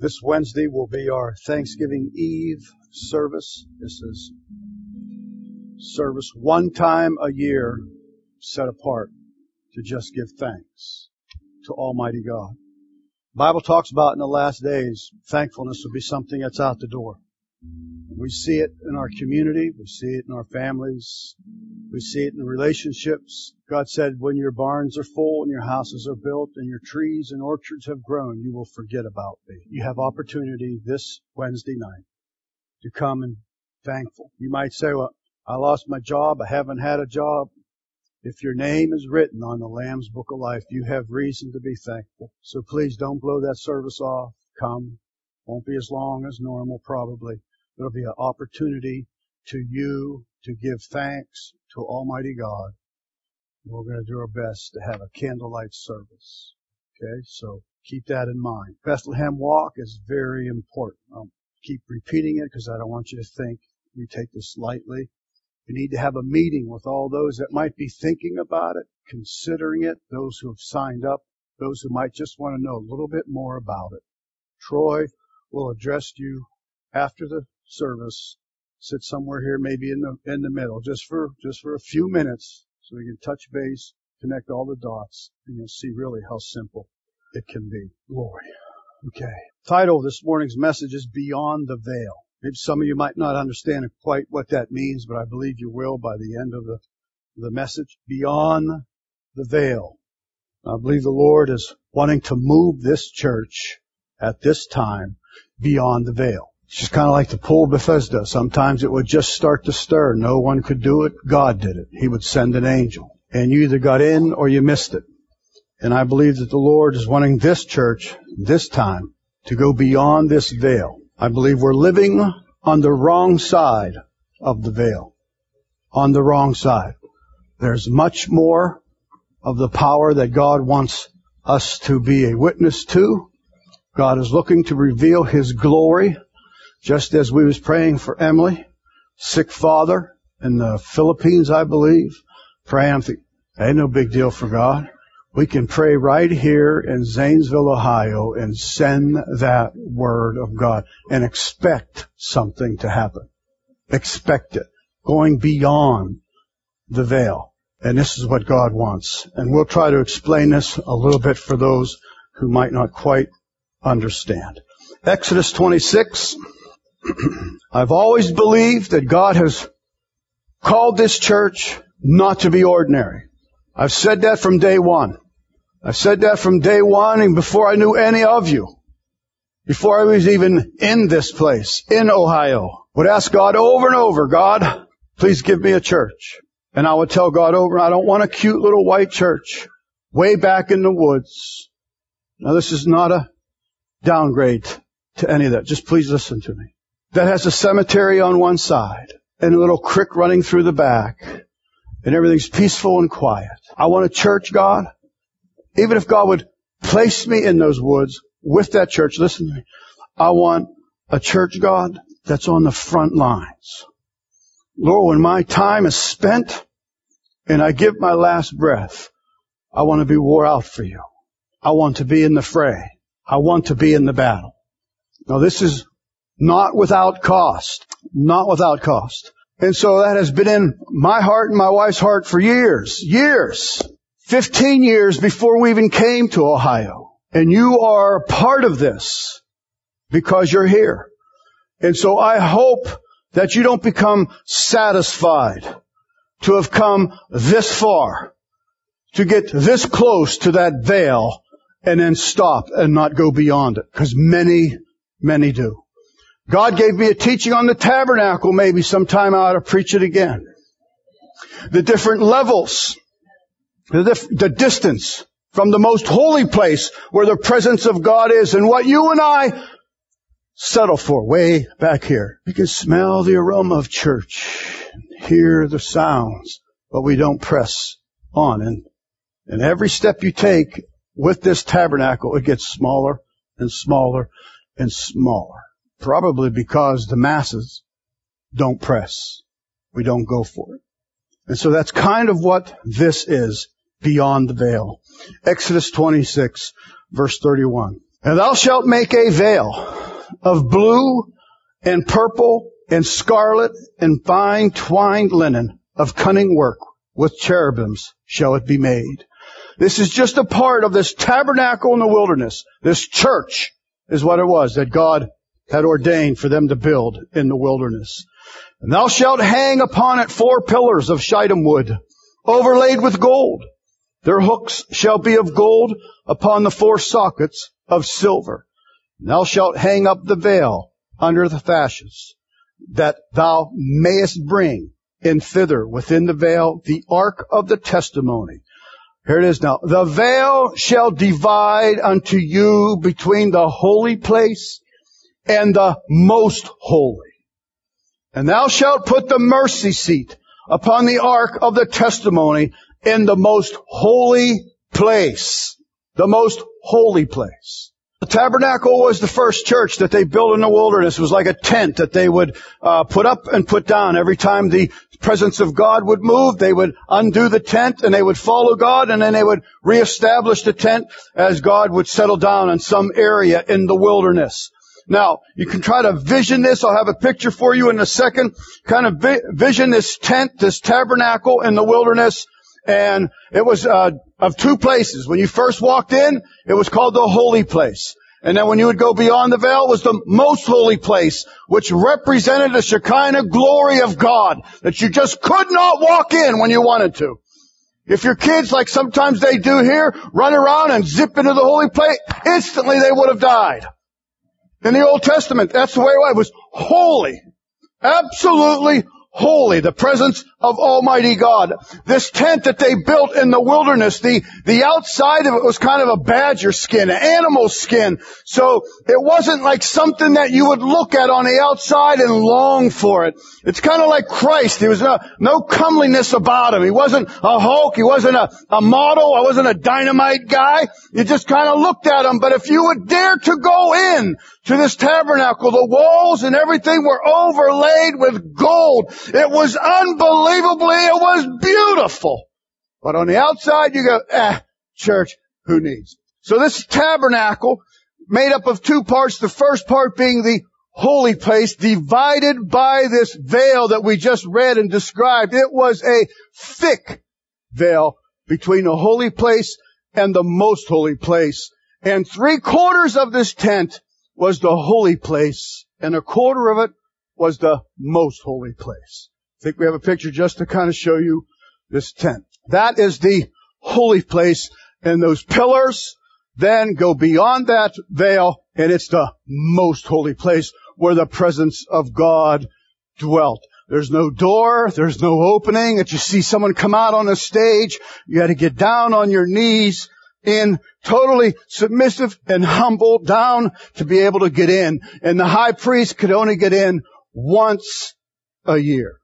This Wednesday will be our Thanksgiving Eve service. This is service one time a year set apart to just give thanks to Almighty God. Bible talks about in the last days, thankfulness will be something that's out the door. We see it in our community. We see it in our families. We see it in relationships. God said, when your barns are full and your houses are built and your trees and orchards have grown, you will forget about me. You have opportunity this Wednesday night to come and thankful. You might say, well, I lost my job. I haven't had a job. If your name is written on the Lamb's Book of Life, you have reason to be thankful. So please don't blow that service off. Come. Won't be as long as normal probably. It'll be an opportunity to you to give thanks to Almighty God. We're going to do our best to have a candlelight service. Okay, so keep that in mind. Bethlehem Walk is very important. I'll keep repeating it because I don't want you to think we take this lightly. We need to have a meeting with all those that might be thinking about it, considering it, those who have signed up, those who might just want to know a little bit more about it. Troy will address you after the service, sit somewhere here, maybe in the in the middle, just for just for a few minutes, so we can touch base, connect all the dots, and you'll see really how simple it can be. Glory. Okay. Title of this morning's message is Beyond the Veil. Maybe some of you might not understand quite what that means, but I believe you will by the end of the, the message. Beyond the veil. I believe the Lord is wanting to move this church at this time beyond the veil. It's kind of like the pool of Bethesda. Sometimes it would just start to stir. No one could do it. God did it. He would send an angel. And you either got in or you missed it. And I believe that the Lord is wanting this church, this time, to go beyond this veil. I believe we're living on the wrong side of the veil. On the wrong side. There's much more of the power that God wants us to be a witness to. God is looking to reveal His glory just as we was praying for Emily, sick father in the Philippines, I believe, praying, ain't no big deal for God. We can pray right here in Zanesville, Ohio and send that word of God and expect something to happen. Expect it. Going beyond the veil. And this is what God wants. And we'll try to explain this a little bit for those who might not quite understand. Exodus 26. I've always believed that God has called this church not to be ordinary. I've said that from day one. I've said that from day one and before I knew any of you. Before I was even in this place, in Ohio. Would ask God over and over, God, please give me a church. And I would tell God over, I don't want a cute little white church way back in the woods. Now this is not a downgrade to any of that. Just please listen to me that has a cemetery on one side and a little creek running through the back and everything's peaceful and quiet. I want a church, God. Even if God would place me in those woods with that church, listen to me. I want a church, God, that's on the front lines. Lord, when my time is spent and I give my last breath, I want to be wore out for you. I want to be in the fray. I want to be in the battle. Now this is not without cost. Not without cost. And so that has been in my heart and my wife's heart for years. Years. 15 years before we even came to Ohio. And you are part of this because you're here. And so I hope that you don't become satisfied to have come this far, to get this close to that veil and then stop and not go beyond it. Because many, many do. God gave me a teaching on the tabernacle. Maybe sometime I ought to preach it again. The different levels, the, dif- the distance from the most holy place where the presence of God is and what you and I settle for way back here. We can smell the aroma of church, hear the sounds, but we don't press on. And, and every step you take with this tabernacle, it gets smaller and smaller and smaller. Probably because the masses don't press. We don't go for it. And so that's kind of what this is beyond the veil. Exodus 26 verse 31. And thou shalt make a veil of blue and purple and scarlet and fine twined linen of cunning work with cherubims shall it be made. This is just a part of this tabernacle in the wilderness. This church is what it was that God had ordained for them to build in the wilderness. And thou shalt hang upon it four pillars of shittim wood, overlaid with gold. Their hooks shall be of gold upon the four sockets of silver. And thou shalt hang up the veil under the taches, that thou mayest bring in thither within the veil the ark of the testimony. Here it is now. The veil shall divide unto you between the holy place and the most holy. And thou shalt put the mercy seat upon the ark of the testimony in the most holy place. The most holy place. The tabernacle was the first church that they built in the wilderness. It was like a tent that they would uh, put up and put down. Every time the presence of God would move, they would undo the tent and they would follow God and then they would reestablish the tent as God would settle down in some area in the wilderness. Now, you can try to vision this. I'll have a picture for you in a second. Kind of vi- vision this tent, this tabernacle in the wilderness. And it was uh, of two places. When you first walked in, it was called the holy place. And then when you would go beyond the veil was the most holy place, which represented the Shekinah glory of God that you just could not walk in when you wanted to. If your kids, like sometimes they do here, run around and zip into the holy place, instantly they would have died. In the Old Testament, that's the way it was. Holy. Absolutely holy, the presence of Almighty God. This tent that they built in the wilderness, the, the outside of it was kind of a badger skin, an animal skin. So it wasn't like something that you would look at on the outside and long for it. It's kind of like Christ. There was no, no comeliness about him. He wasn't a Hulk. He wasn't a, a model. I wasn't a dynamite guy. You just kind of looked at him. But if you would dare to go in to this tabernacle. The walls and everything were overlaid with gold. It was unbelievably, it was beautiful. But on the outside you go, eh, church, who needs? So this tabernacle made up of two parts, the first part being the holy place divided by this veil that we just read and described. It was a thick veil between the holy place and the most holy place. And three quarters of this tent was the holy place, and a quarter of it was the most holy place. I think we have a picture just to kind of show you this tent. That is the holy place, and those pillars then go beyond that veil, and it's the most holy place where the presence of God dwelt. There's no door. There's no opening. If you see someone come out on a stage, you had to get down on your knees in totally submissive and humble down to be able to get in. And the high priest could only get in once a year.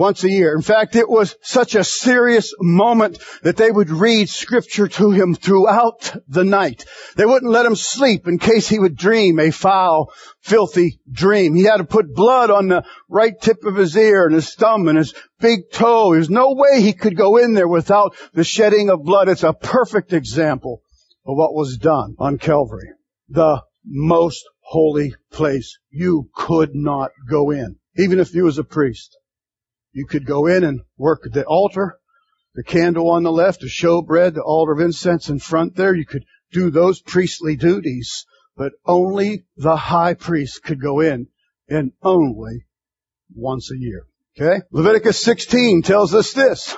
Once a year. In fact, it was such a serious moment that they would read scripture to him throughout the night. They wouldn't let him sleep in case he would dream a foul, filthy dream. He had to put blood on the right tip of his ear and his thumb and his big toe. There's no way he could go in there without the shedding of blood. It's a perfect example of what was done on Calvary. The most holy place. You could not go in, even if you was a priest. You could go in and work at the altar, the candle on the left, the showbread, the altar of incense in front there. You could do those priestly duties, but only the high priest could go in and only once a year. Okay? Leviticus 16 tells us this.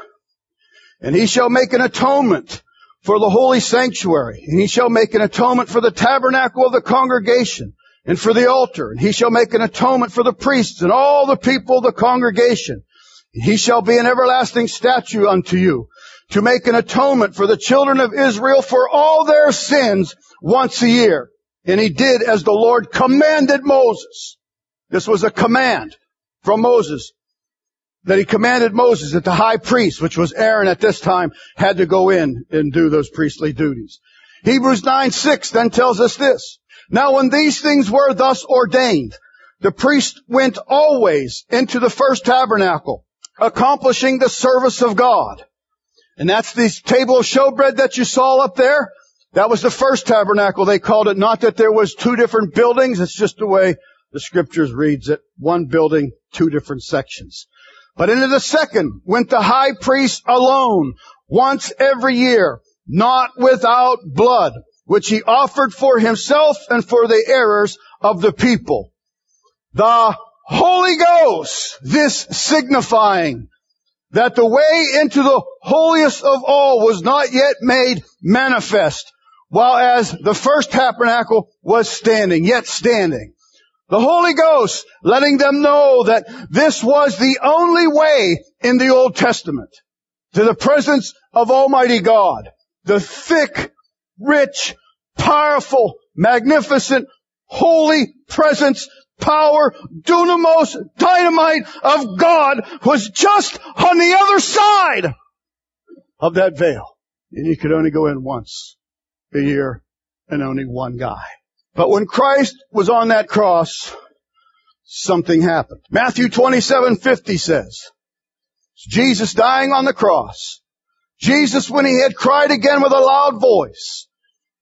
And he shall make an atonement for the holy sanctuary, and he shall make an atonement for the tabernacle of the congregation, and for the altar, and he shall make an atonement for the priests and all the people of the congregation. He shall be an everlasting statute unto you, to make an atonement for the children of Israel for all their sins once a year. And he did as the Lord commanded Moses. This was a command from Moses that he commanded Moses that the high priest, which was Aaron at this time, had to go in and do those priestly duties. Hebrews 9, 6 then tells us this. Now when these things were thus ordained, the priest went always into the first tabernacle, accomplishing the service of God. And that's the table of showbread that you saw up there. That was the first tabernacle. They called it not that there was two different buildings. It's just the way the scriptures reads it. One building, two different sections. But into the second went the high priest alone once every year, not without blood, which he offered for himself and for the errors of the people. The Holy Ghost, this signifying that the way into the holiest of all was not yet made manifest, while as the first tabernacle was standing, yet standing. The Holy Ghost letting them know that this was the only way in the Old Testament to the presence of Almighty God. The thick, rich, powerful, magnificent, holy presence, power, dunamis, dynamite of God was just on the other side of that veil. And you could only go in once a year and only one guy. But when Christ was on that cross, something happened. Matthew 27, 50 says, Jesus dying on the cross. Jesus, when he had cried again with a loud voice,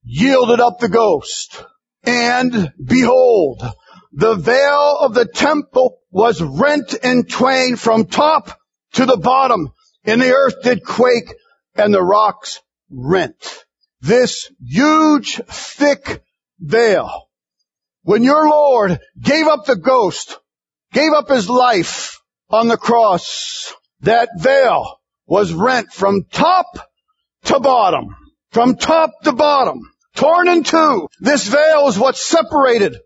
yielded up the ghost. And behold, the veil of the temple was rent in twain from top to the bottom, and the earth did quake, and the rocks rent. This huge, thick veil. When your Lord gave up the ghost, gave up his life on the cross, that veil was rent from top to bottom. From top to bottom. Torn in two. This veil is what separated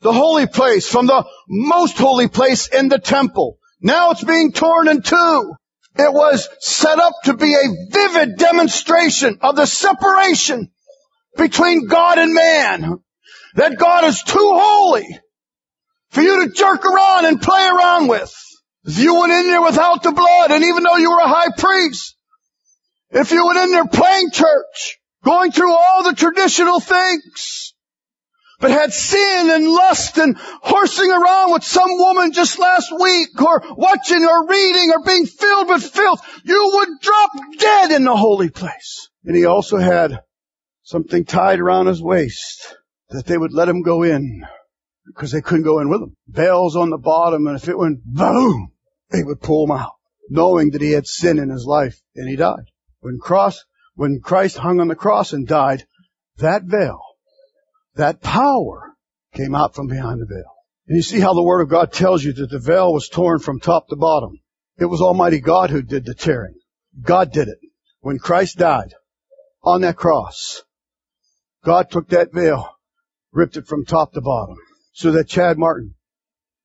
the holy place from the most holy place in the temple. Now it's being torn in two. It was set up to be a vivid demonstration of the separation between God and man. That God is too holy for you to jerk around and play around with. If you went in there without the blood, and even though you were a high priest, if you went in there playing church, going through all the traditional things, but had sin and lust and horsing around with some woman just last week or watching or reading or being filled with filth, you would drop dead in the holy place. And he also had something tied around his waist that they would let him go in because they couldn't go in with him. Bells on the bottom and if it went boom, they would pull him out knowing that he had sin in his life and he died. When cross, when Christ hung on the cross and died, that veil that power came out from behind the veil. And you see how the Word of God tells you that the veil was torn from top to bottom. It was Almighty God who did the tearing. God did it. When Christ died on that cross, God took that veil, ripped it from top to bottom, so that Chad Martin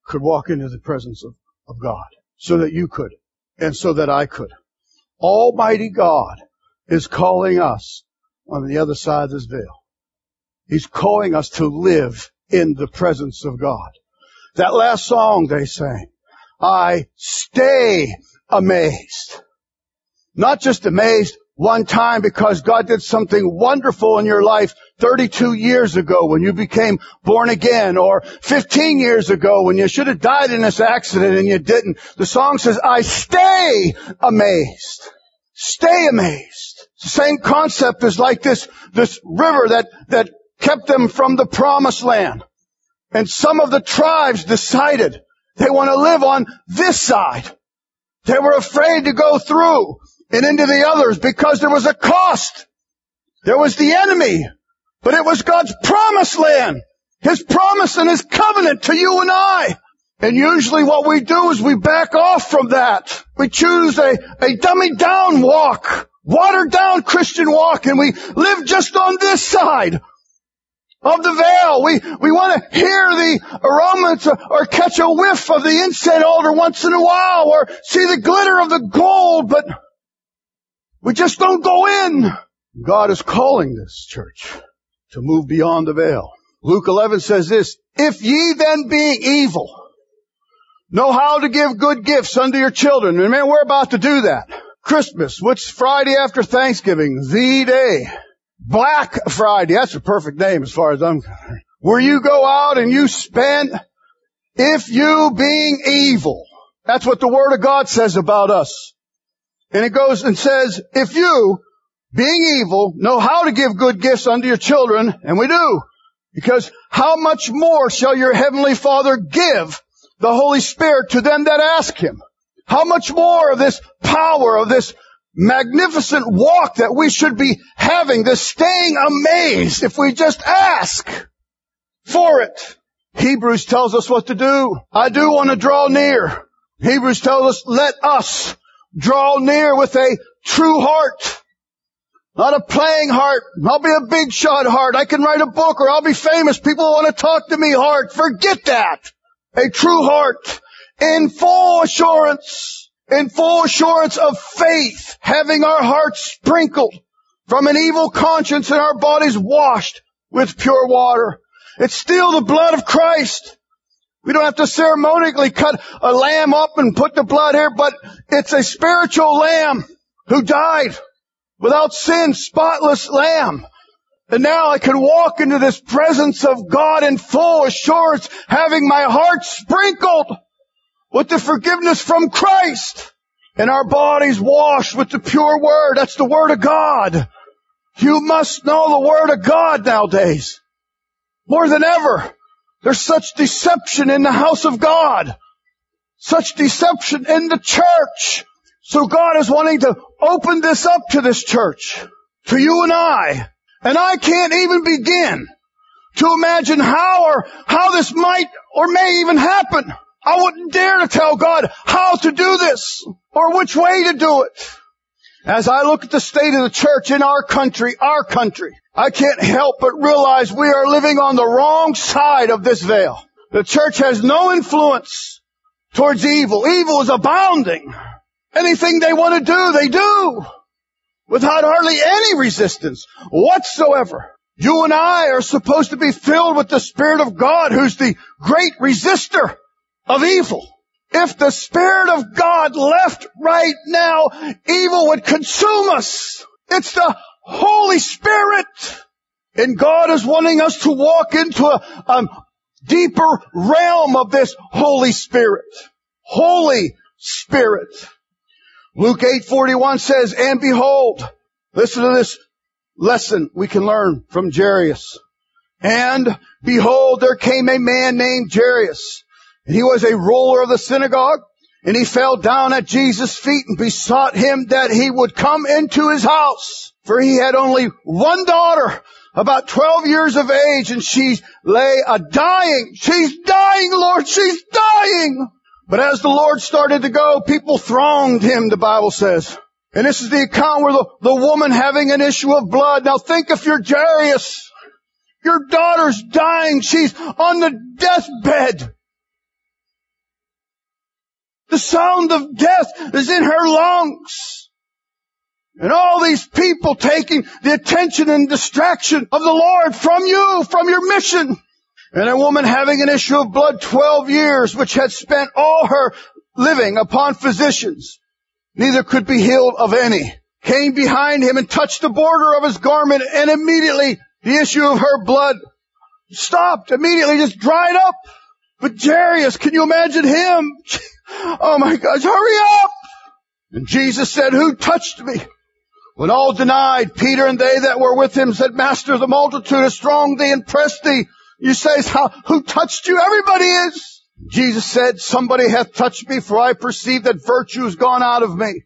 could walk into the presence of, of God, so that you could, and so that I could. Almighty God is calling us on the other side of this veil. He's calling us to live in the presence of God. That last song they sang, I stay amazed. Not just amazed one time because God did something wonderful in your life 32 years ago when you became born again or 15 years ago when you should have died in this accident and you didn't. The song says, I stay amazed. Stay amazed. The same concept is like this, this river that, that kept them from the promised land. And some of the tribes decided they want to live on this side. They were afraid to go through and into the others because there was a cost. There was the enemy, but it was God's promised land. His promise and His covenant to you and I. And usually what we do is we back off from that. We choose a, a dummy down walk, watered down Christian walk, and we live just on this side of the veil. We, we want to hear the aroma or catch a whiff of the incense altar once in a while or see the glitter of the gold, but we just don't go in. God is calling this church to move beyond the veil. Luke 11 says this, if ye then being evil know how to give good gifts unto your children, and man, we're about to do that. Christmas, which Friday after Thanksgiving, the day. Black Friday. That's a perfect name as far as I'm concerned. Where you go out and you spend, if you being evil. That's what the Word of God says about us. And it goes and says, if you being evil, know how to give good gifts unto your children, and we do. Because how much more shall your heavenly Father give the Holy Spirit to them that ask Him? How much more of this power, of this magnificent walk that we should be having, this staying amazed if we just ask for it. Hebrews tells us what to do. I do want to draw near. Hebrews tells us, let us draw near with a true heart. Not a playing heart. I'll be a big shot heart. I can write a book or I'll be famous. People want to talk to me heart. Forget that. A true heart in full assurance, in full assurance of faith, having our hearts sprinkled from an evil conscience and our bodies washed with pure water. It's still the blood of Christ. We don't have to ceremonially cut a lamb up and put the blood here, but it's a spiritual lamb who died without sin, spotless lamb. And now I can walk into this presence of God in full assurance, having my heart sprinkled with the forgiveness from Christ and our bodies washed with the pure word. That's the word of God. You must know the word of God nowadays. More than ever. There's such deception in the house of God. Such deception in the church. So God is wanting to open this up to this church. To you and I. And I can't even begin to imagine how or how this might or may even happen. I wouldn't dare to tell God how to do this or which way to do it. As I look at the state of the church in our country, our country, I can't help but realize we are living on the wrong side of this veil. The church has no influence towards evil. Evil is abounding. Anything they want to do, they do. Without hardly any resistance whatsoever. You and I are supposed to be filled with the Spirit of God who's the great resistor of evil. If the Spirit of God left right now, evil would consume us. It's the Holy Spirit. And God is wanting us to walk into a, a deeper realm of this Holy Spirit. Holy Spirit. Luke 8:41 says, "And behold, listen to this lesson we can learn from Jairus. And behold, there came a man named Jairus, and he was a ruler of the synagogue, and he fell down at Jesus' feet and besought him that he would come into his house. For he had only one daughter, about 12 years of age, and she lay a dying. She's dying, Lord, she's dying. But as the Lord started to go, people thronged him, the Bible says. And this is the account where the, the woman having an issue of blood. Now think if you're Jairus. Your daughter's dying. She's on the deathbed. The sound of death is in her lungs. And all these people taking the attention and distraction of the Lord from you, from your mission. And a woman having an issue of blood 12 years, which had spent all her living upon physicians, neither could be healed of any, came behind him and touched the border of his garment and immediately the issue of her blood stopped, immediately just dried up. But Jairus, can you imagine him? Oh my gosh, hurry up! And Jesus said, who touched me? When all denied, Peter and they that were with him said, Master, the multitude is strong thee and pressed thee. You say, who touched you? Everybody is. Jesus said, somebody hath touched me for I perceive that virtue is gone out of me.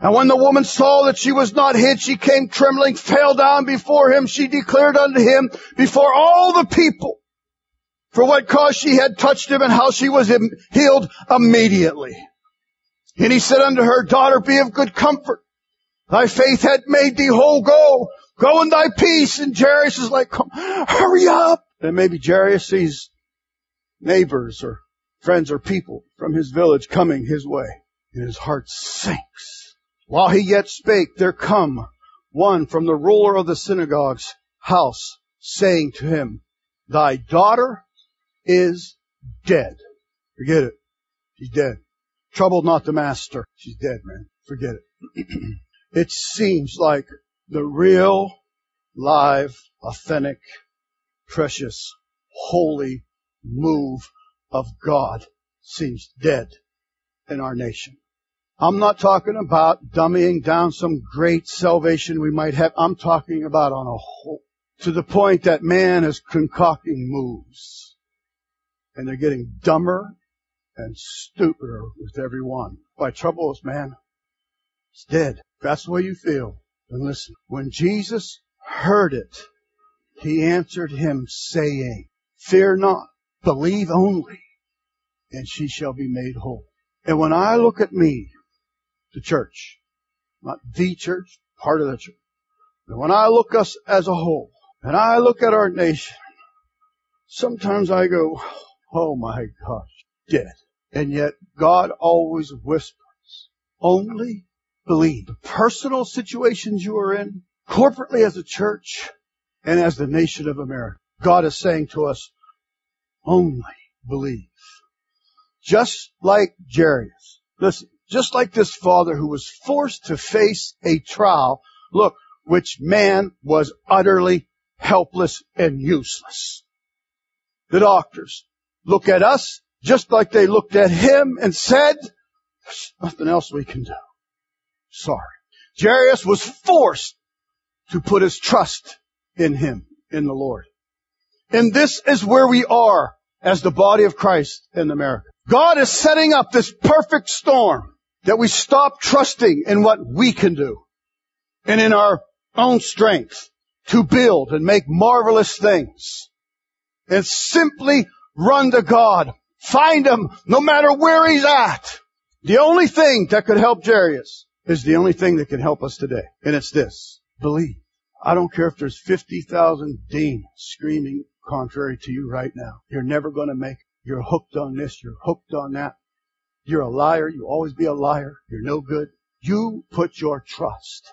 And when the woman saw that she was not hid, she came trembling, fell down before him. She declared unto him before all the people for what cause she had touched him and how she was healed immediately. And he said unto her, daughter, be of good comfort. Thy faith had made thee whole. Go, go in thy peace. And Jairus is like, Come, hurry up. Then maybe Jairus sees neighbors or friends or people from his village coming his way. And his heart sinks. While he yet spake, there come one from the ruler of the synagogue's house, saying to him, Thy daughter is dead. Forget it. She's dead. Trouble not the master. She's dead, man. Forget it. it seems like the real, live, authentic, precious, holy move of God seems dead in our nation. I'm not talking about dummying down some great salvation we might have. I'm talking about on a whole, to the point that man is concocting moves. And they're getting dumber and stupider with every one. Why trouble man, it's dead. That's the way you feel. And listen, when Jesus heard it, he answered him saying, Fear not, believe only, and she shall be made whole. And when I look at me, the church, not the church, part of the church, and when I look us as a whole, and I look at our nation, sometimes I go, oh my gosh, dead. And yet God always whispers, only believe. The personal situations you are in, corporately as a church, and as the nation of America. God is saying to us, only believe. Just like Jairus. Listen, just like this father who was forced to face a trial, look, which man was utterly helpless and useless. The doctors look at us just like they looked at him and said, there's nothing else we can do. Sorry. Jairus was forced to put his trust in him, in the Lord. And this is where we are as the body of Christ in America. God is setting up this perfect storm that we stop trusting in what we can do and in our own strength to build and make marvelous things and simply run to God. Find him no matter where he's at. The only thing that could help Jairus is the only thing that can help us today. And it's this. Believe. I don't care if there's 50,000 demons screaming contrary to you right now. You're never going to make it. You're hooked on this. You're hooked on that. You're a liar. You always be a liar. You're no good. You put your trust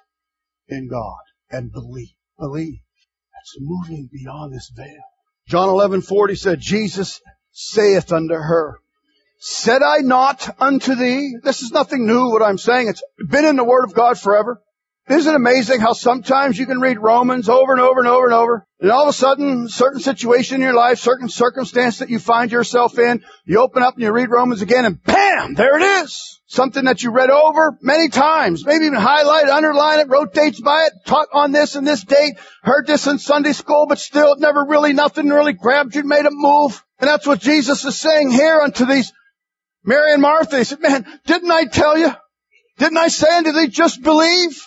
in God and believe. Believe. That's moving beyond this veil. John 11:40 said, Jesus saith unto her, Said I not unto thee? This is nothing new what I'm saying. It's been in the Word of God forever. Isn't it amazing how sometimes you can read Romans over and over and over and over, and all of a sudden, certain situation in your life, certain circumstance that you find yourself in, you open up and you read Romans again, and bam, there it is. Something that you read over many times, maybe even highlight, underline it, wrote dates by it, taught on this and this date, heard this in Sunday school, but still, never really, nothing really grabbed you, made a move. And that's what Jesus is saying here unto these Mary and Martha. He said, man, didn't I tell you? Didn't I say unto thee, just believe?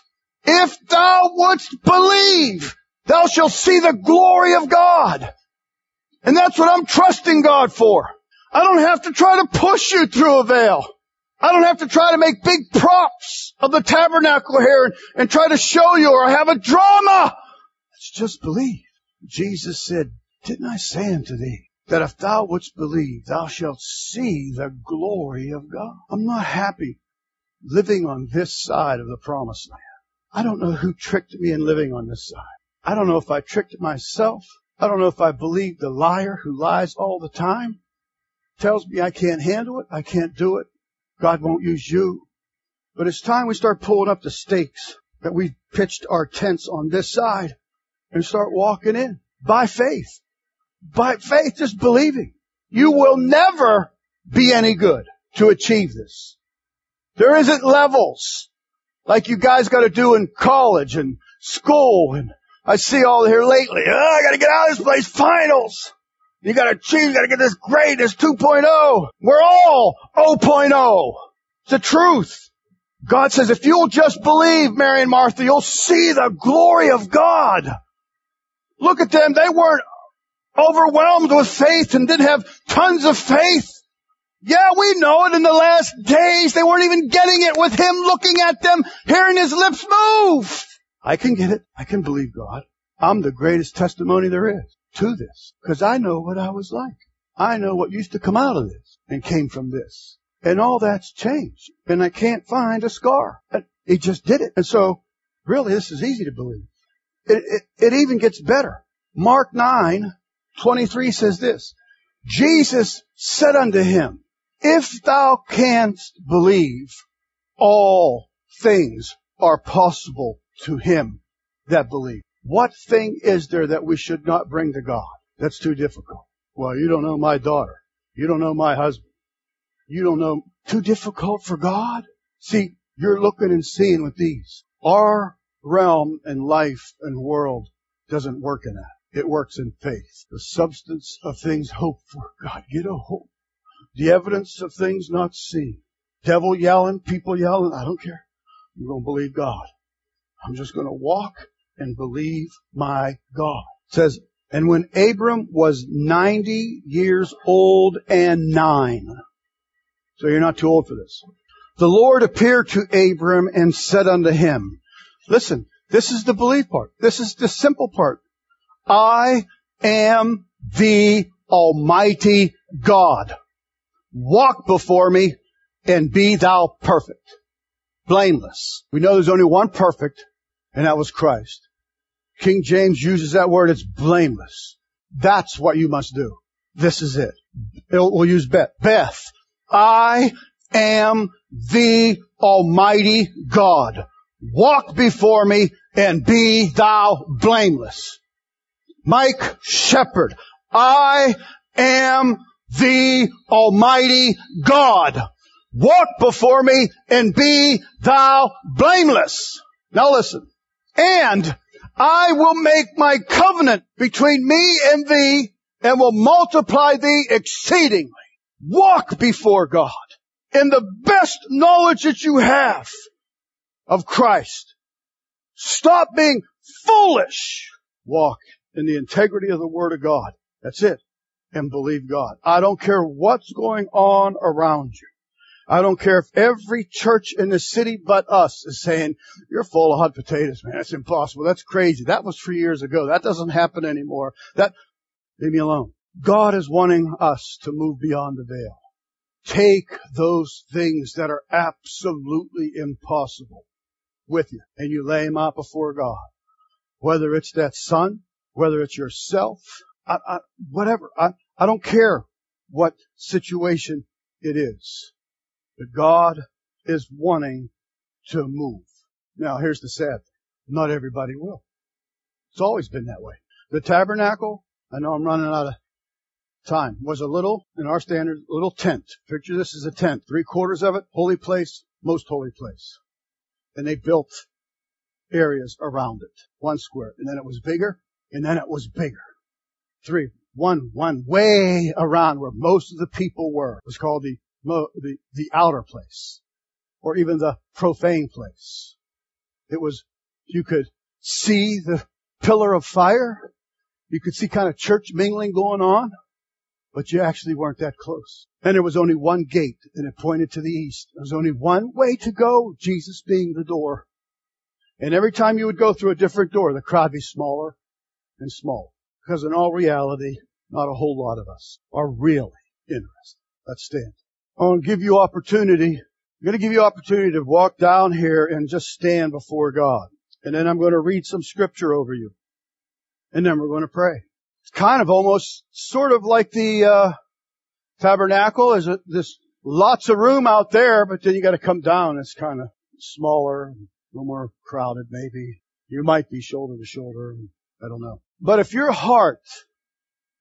If thou wouldst believe, thou shalt see the glory of God. And that's what I'm trusting God for. I don't have to try to push you through a veil. I don't have to try to make big props of the tabernacle here and, and try to show you or I have a drama. Let's just believe. Jesus said, didn't I say unto thee that if thou wouldst believe, thou shalt see the glory of God? I'm not happy living on this side of the promised land. I don't know who tricked me in living on this side. I don't know if I tricked myself. I don't know if I believed the liar who lies all the time. Tells me I can't handle it. I can't do it. God won't use you. But it's time we start pulling up the stakes that we pitched our tents on this side and start walking in by faith. By faith, just believing. You will never be any good to achieve this. There isn't levels like you guys got to do in college and school. And I see all here lately. Oh, I got to get out of this place. Finals. You got to achieve. You got to get this. This 2.0. We're all 0.0. It's the truth. God says, if you'll just believe, Mary and Martha, you'll see the glory of God. Look at them. They weren't overwhelmed with faith and didn't have tons of faith. Yeah, we know it in the last days. They weren't even getting it with him looking at them, hearing his lips move. I can get it. I can believe God. I'm the greatest testimony there is to this because I know what I was like. I know what used to come out of this and came from this. And all that's changed. And I can't find a scar. He just did it. And so really this is easy to believe. It, it, it even gets better. Mark 9, 23 says this. Jesus said unto him, if thou canst believe, all things are possible to him that believe. What thing is there that we should not bring to God? That's too difficult. Well, you don't know my daughter. You don't know my husband. You don't know. Too difficult for God? See, you're looking and seeing with these. Our realm and life and world doesn't work in that. It works in faith. The substance of things hoped for. God, get a hope. The evidence of things not seen. Devil yelling, people yelling, I don't care. I'm going to believe God. I'm just going to walk and believe my God. It says, and when Abram was 90 years old and nine. So you're not too old for this. The Lord appeared to Abram and said unto him, listen, this is the belief part. This is the simple part. I am the Almighty God. Walk before me and be thou perfect. Blameless. We know there's only one perfect, and that was Christ. King James uses that word, it's blameless. That's what you must do. This is it. We'll use Beth. Beth, I am the Almighty God. Walk before me and be thou blameless. Mike Shepherd, I am the Almighty God. Walk before me and be thou blameless. Now listen. And I will make my covenant between me and thee and will multiply thee exceedingly. Walk before God in the best knowledge that you have of Christ. Stop being foolish. Walk in the integrity of the Word of God. That's it. And believe God. I don't care what's going on around you. I don't care if every church in the city but us is saying, you're full of hot potatoes, man. That's impossible. That's crazy. That was three years ago. That doesn't happen anymore. That, leave me alone. God is wanting us to move beyond the veil. Take those things that are absolutely impossible with you and you lay them out before God. Whether it's that son, whether it's yourself, I, I, whatever. I, I don't care what situation it is. But God is wanting to move. Now here's the sad thing. Not everybody will. It's always been that way. The tabernacle, I know I'm running out of time, was a little, in our standards, a little tent. Picture this as a tent. Three quarters of it, holy place, most holy place. And they built areas around it. One square. And then it was bigger, and then it was bigger. Three. One, one way around where most of the people were. It was called the the, the outer place or even the profane place. It was, you could see the pillar of fire. You could see kind of church mingling going on, but you actually weren't that close. And there was only one gate and it pointed to the east. There was only one way to go, Jesus being the door. And every time you would go through a different door, the crowd be smaller and smaller. Because in all reality, not a whole lot of us are really interested. Let's stand. I want to give you opportunity. I'm going to give you opportunity to walk down here and just stand before God. And then I'm going to read some scripture over you. And then we're going to pray. It's kind of almost sort of like the uh, tabernacle. A, this lots of room out there, but then you got to come down. It's kind of smaller, a little more crowded maybe. You might be shoulder to shoulder. I don't know. But if your heart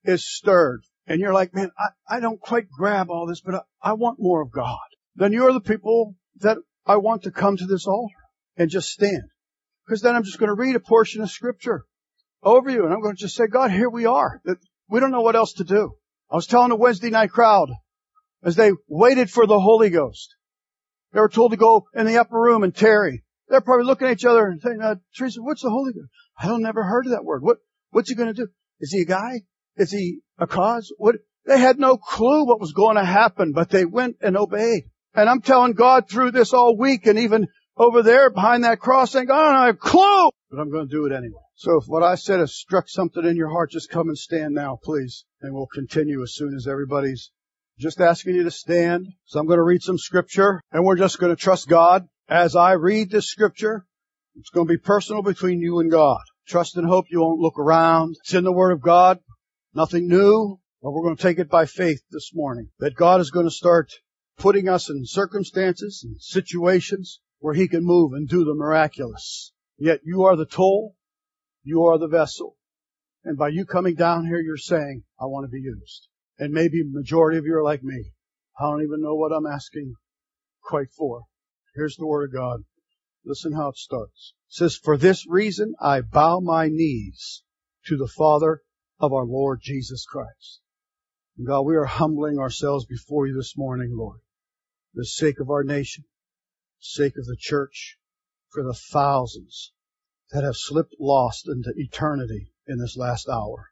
is stirred and you're like, man, I, I don't quite grab all this, but I, I want more of God, then you're the people that I want to come to this altar and just stand. Because then I'm just going to read a portion of scripture over you and I'm going to just say, God, here we are. We don't know what else to do. I was telling the Wednesday night crowd as they waited for the Holy Ghost. They were told to go in the upper room and tarry. They're probably looking at each other and saying, uh, Teresa, what's the Holy Ghost? I don't never heard of that word. What, what's he going to do? Is he a guy? Is he a cause? What? They had no clue what was going to happen, but they went and obeyed. And I'm telling God through this all week and even over there behind that cross saying, I don't have a clue, but I'm going to do it anyway. So if what I said has struck something in your heart, just come and stand now, please. And we'll continue as soon as everybody's just asking you to stand. So I'm going to read some scripture and we're just going to trust God as I read this scripture. It's going to be personal between you and God. Trust and hope you won't look around. It's in the Word of God. Nothing new, but we're going to take it by faith this morning. That God is going to start putting us in circumstances and situations where He can move and do the miraculous. Yet you are the toll. You are the vessel. And by you coming down here, you're saying, I want to be used. And maybe majority of you are like me. I don't even know what I'm asking quite for. Here's the word of God. Listen how it starts. It says, For this reason I bow my knees to the Father of our Lord Jesus Christ. And God, we are humbling ourselves before you this morning, Lord, for the sake of our nation, sake of the church, for the thousands that have slipped lost into eternity in this last hour.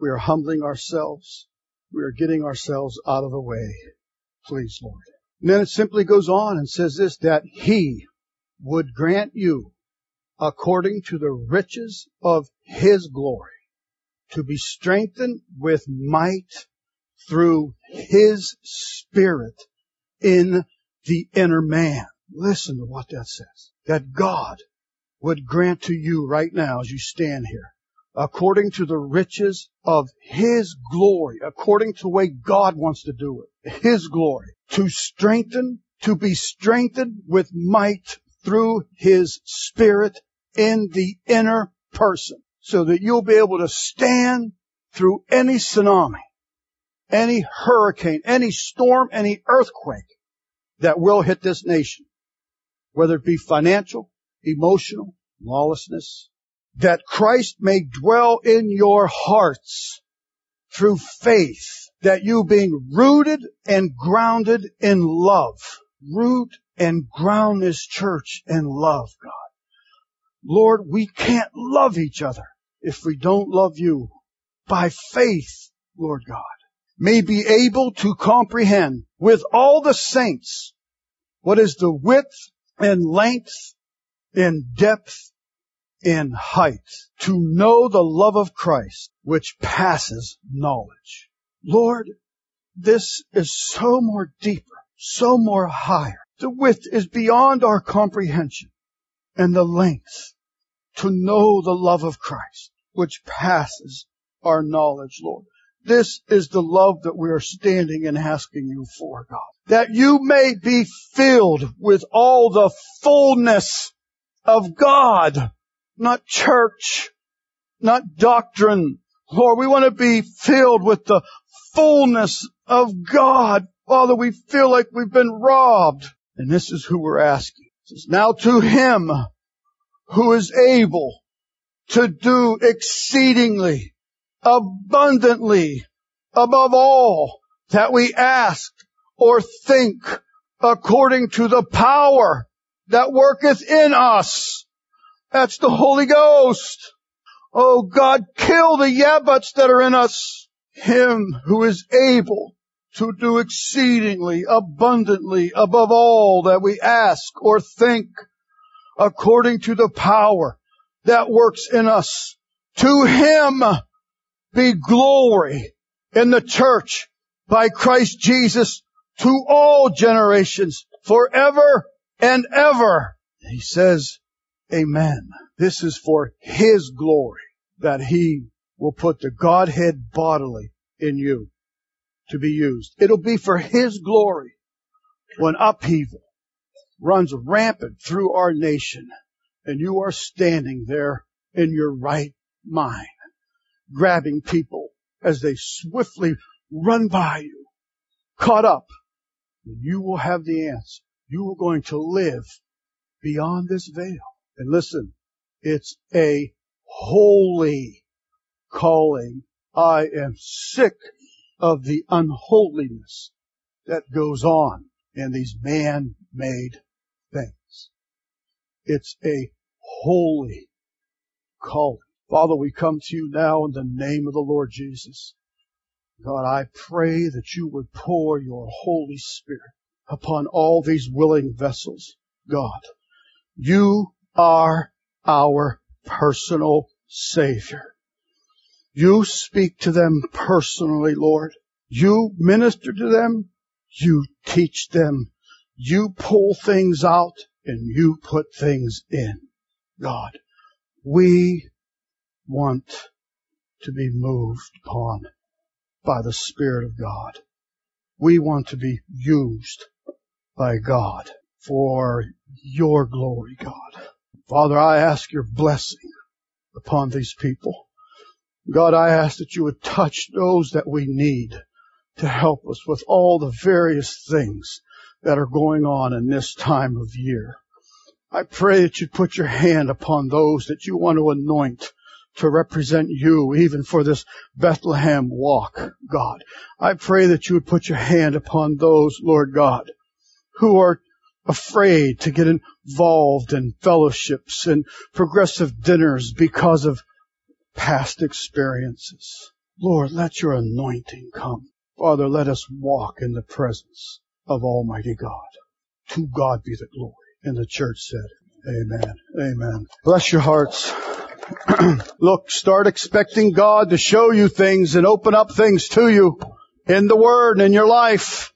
We are humbling ourselves. We are getting ourselves out of the way. Please, Lord. And then it simply goes on and says this, that He would grant you, according to the riches of His glory, to be strengthened with might through His Spirit in the inner man. Listen to what that says. That God would grant to you right now as you stand here, according to the riches of His glory, according to the way God wants to do it, His glory, to strengthen, to be strengthened with might through His Spirit in the inner person, so that you'll be able to stand through any tsunami, any hurricane, any storm, any earthquake that will hit this nation, whether it be financial, emotional, lawlessness, that Christ may dwell in your hearts through faith, that you being rooted and grounded in love, root and ground this church in love, God. Lord, we can't love each other if we don't love you by faith, Lord God, may be able to comprehend with all the saints what is the width and length in depth, in height, to know the love of Christ, which passes knowledge. Lord, this is so more deeper, so more higher. The width is beyond our comprehension and the length to know the love of Christ, which passes our knowledge, Lord. This is the love that we are standing and asking you for, God. That you may be filled with all the fullness of God, not church, not doctrine. Lord, we want to be filled with the fullness of God. Father, we feel like we've been robbed. And this is who we're asking. It says, now to him who is able to do exceedingly, abundantly, above all that we ask or think according to the power that worketh in us. That's the Holy Ghost. Oh God, kill the yabbats that are in us. Him who is able to do exceedingly abundantly above all that we ask or think according to the power that works in us. To Him be glory in the church by Christ Jesus to all generations forever and ever. He says, Amen. This is for His glory that He will put the Godhead bodily in you to be used. It'll be for His glory when upheaval runs rampant through our nation and you are standing there in your right mind, grabbing people as they swiftly run by you, caught up. And you will have the answer you are going to live beyond this veil. And listen, it's a holy calling. I am sick of the unholiness that goes on in these man-made things. It's a holy calling. Father, we come to you now in the name of the Lord Jesus. God, I pray that you would pour your Holy Spirit upon all these willing vessels, God. You are our personal Savior. You speak to them personally, Lord. You minister to them. You teach them. You pull things out and you put things in. God, we want to be moved upon by the Spirit of God. We want to be used by God for your glory, God. Father, I ask your blessing upon these people. God, I ask that you would touch those that we need to help us with all the various things that are going on in this time of year. I pray that you put your hand upon those that you want to anoint to represent you even for this Bethlehem walk, God. I pray that you would put your hand upon those, Lord God, who are afraid to get involved in fellowships and progressive dinners because of past experiences. Lord, let your anointing come. Father, let us walk in the presence of Almighty God. To God be the glory. And the church said, Amen. Amen. Bless your hearts. Look, start expecting God to show you things and open up things to you in the Word and in your life.